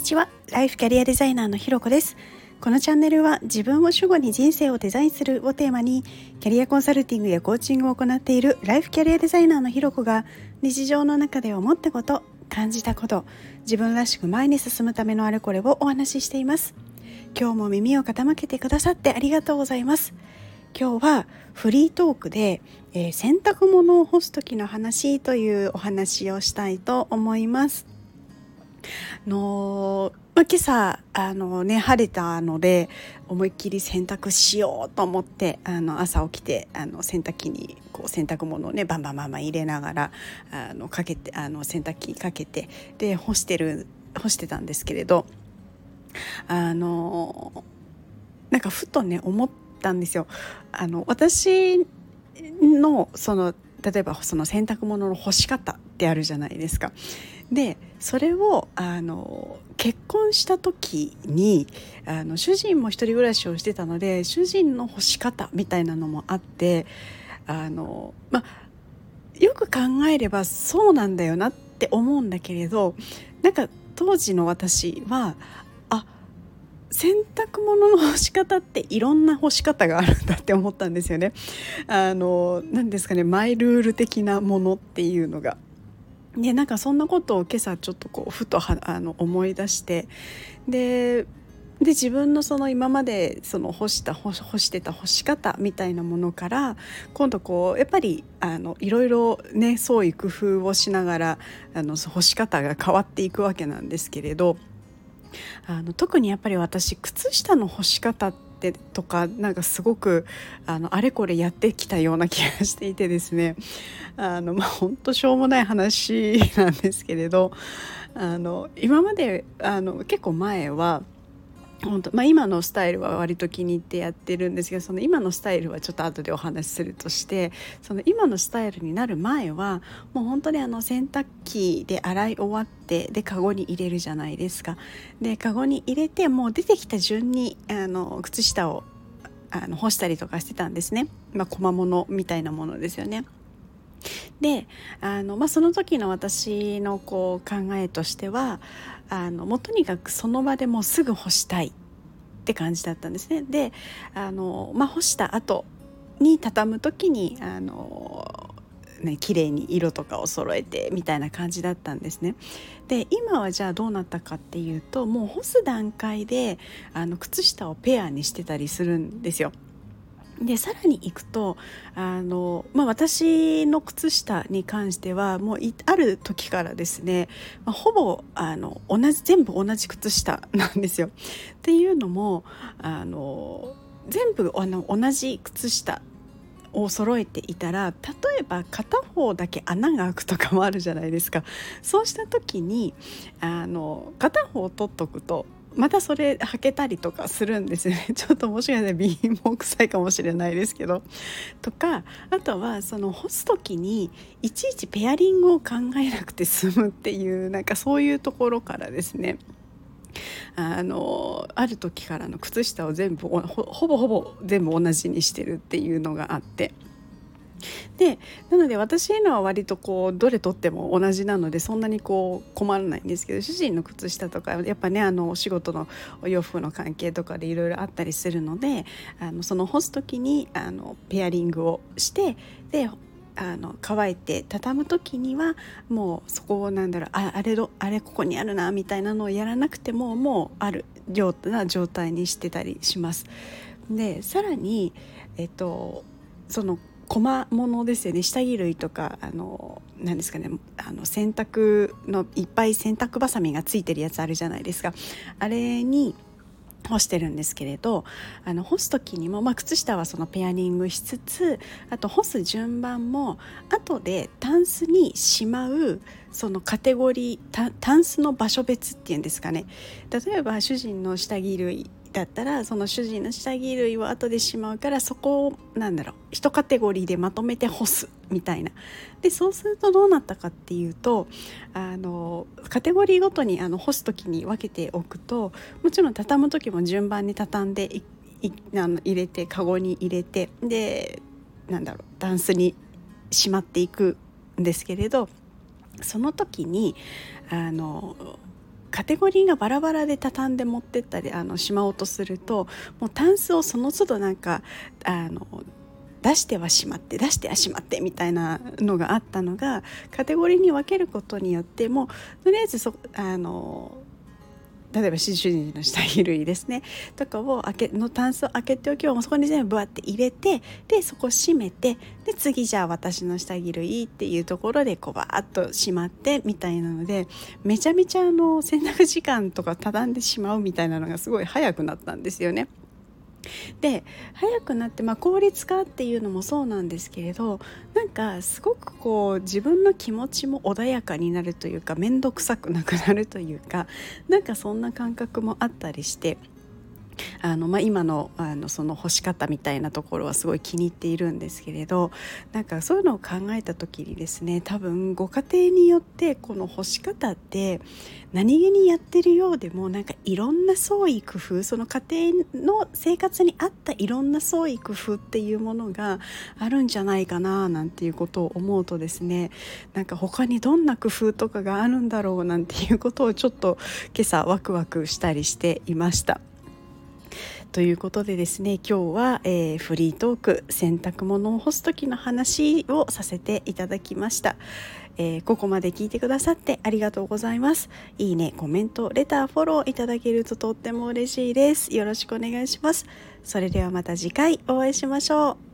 にちは。ライフキャリアデザイナーのひろこです。このチャンネルは自分を主語に人生をデザインするをテーマにキャリアコンサルティングやコーチングを行っているライフキャリアデザイナーのひろこが日常の中で思ったこと感じたこと自分らしく前に進むためのあれこれをお話ししています。今日も耳を傾けてくださってありがとうございます。今日はフリートークで、えー、洗濯物を干す時の話というお話をしたいと思います。のまあ、今朝あの、ね、晴れたので思いっきり洗濯しようと思ってあの朝起きてあの洗濯機にこう洗濯物をねバンバンバンバン入れながらあのかけてあの洗濯機かけてで干してる干してたんですけれどあのなんかふとね思ったんですよ。あの私のその例えばその洗濯物の干し方ってあるじゃないですか。でそれをあの結婚した時にあの主人も一人暮らしをしてたので主人の干し方みたいなのもあってあの、まあ、よく考えればそうなんだよなって思うんだけれどなんか当時の私はあ洗濯物の干し方っていろんな干し方があるんだって思ったんですよね。あの何ですかねマイルール的なものっていうのが。でなんかそんなことを今朝ちょっとこうふとあの思い出してでで自分のその今までその干した干してた干し方みたいなものから今度こうやっぱりあのいろいろね創意工夫をしながらあの干し方が変わっていくわけなんですけれどあの特にやっぱり私靴下の干し方ってってとかなんかすごくあのあれこれやってきたような気がしていてですね。あのまあ本当しょうもない話なんですけれどあの今まであの結構前は本当まあ、今のスタイルは割と気に入ってやってるんですけどその今のスタイルはちょっと後でお話しするとしてその今のスタイルになる前はもう本当にあの洗濯機で洗い終わってでカゴに入れるじゃないですか。でカゴに入れてもう出てきた順にあの靴下をあの干したりとかしてたんですね。まあ、小物みたいなものですよね。であの、まあ、その時の私のこう考えとしてはあのもうとにかくその場でもうすぐ干したいって感じだったんですね。であの、まあ、干した後に畳む時にあのね綺麗に色とかを揃えてみたいな感じだったんですね。で今はじゃあどうなったかっていうともう干す段階であの靴下をペアにしてたりするんですよ。でさらにいくとあの、まあ、私の靴下に関してはもうある時からですね、まあ、ほぼあの同じ全部同じ靴下なんですよ。っていうのもあの全部あの同じ靴下を揃えていたら例えば片方だけ穴が開くとかもあるじゃないですかそうした時にあの片方取っとくとまたそれ履けたりとかするんですよね。ちょっともしかしたら貧乏臭いかもしれないですけど。とかあとはその干す時にいちいちペアリングを考えなくて済むっていうなんかそういうところからですね。あのある時からの靴下を全部ほぼほぼ全部同じにしてるっていうのがあって。でなので私へのは割とこうどれとっても同じなのでそんなにこう困らないんですけど主人の靴下とかやっぱねあのお仕事のお洋服の関係とかでいろいろあったりするのであのその干す時にあのペアリングをしてであの乾いて畳む時にはもうそこをなんだろうああれあれここにあるなみたいなのをやらなくてももうあるような状態にしてたりします。でさらに、えっと、その小物ですよね。下着類とかあの何ですかね。あの洗濯のいっぱい洗濯ばさみがついてるやつあるじゃないですか。あれに干してるんですけれどあの干す時にも、まあ、靴下はそのペアリングしつつあと干す順番も後でタンスにしまうそのカテゴリータンスの場所別っていうんですかね。例えば主人の下着類だったらその主人の下着類を後でしまうからそこをなんだろう一カテゴリーでまとめて干すみたいな。でそうするとどうなったかっていうとあのカテゴリーごとにあの干す時に分けておくともちろん畳む時も順番に畳んでいあの入れてカゴに入れてでなんだろうタンスにしまっていくんですけれどその時にあのカテゴリーがバラバラで畳んで持ってったりあのしまおうとするともうタンスをその都度なんかあの出してはしまって出してはしまってみたいなのがあったのがカテゴリーに分けることによってもとりあえずそあの例えば主人の下着類ですねとかを開けのタンスを開けておけばそこに全部バって入れてでそこ閉めてで次じゃあ私の下着類っていうところでこうバーッとしまってみたいなのでめちゃめちゃあの洗濯時間とか畳んでしまうみたいなのがすごい早くなったんですよね。で早くなって、まあ、効率化っていうのもそうなんですけれどなんかすごくこう自分の気持ちも穏やかになるというか面倒くさくなくなるというかなんかそんな感覚もあったりしてあの、まあ、今のあのその干し方みたいなところはすごい気に入っているんですけれどなんかそういうのを考えた時にですね多分ご家庭によってこの干し方って何気にやってるようでもなんかいろんな創意工夫その家庭の生活に合ったいろんな創意工夫っていうものがあるんじゃないかななんていうことを思うとですねなんか他にどんな工夫とかがあるんだろうなんていうことをちょっと今朝ワクワクしたりしていました。ということでですね今日は、えー、フリートーク洗濯物を干す時の話をさせていただきました、えー、ここまで聞いてくださってありがとうございます。いいねコメントレターフォローいただけるととっても嬉しいです。よろしくお願いします。それではまた次回お会いしましょう。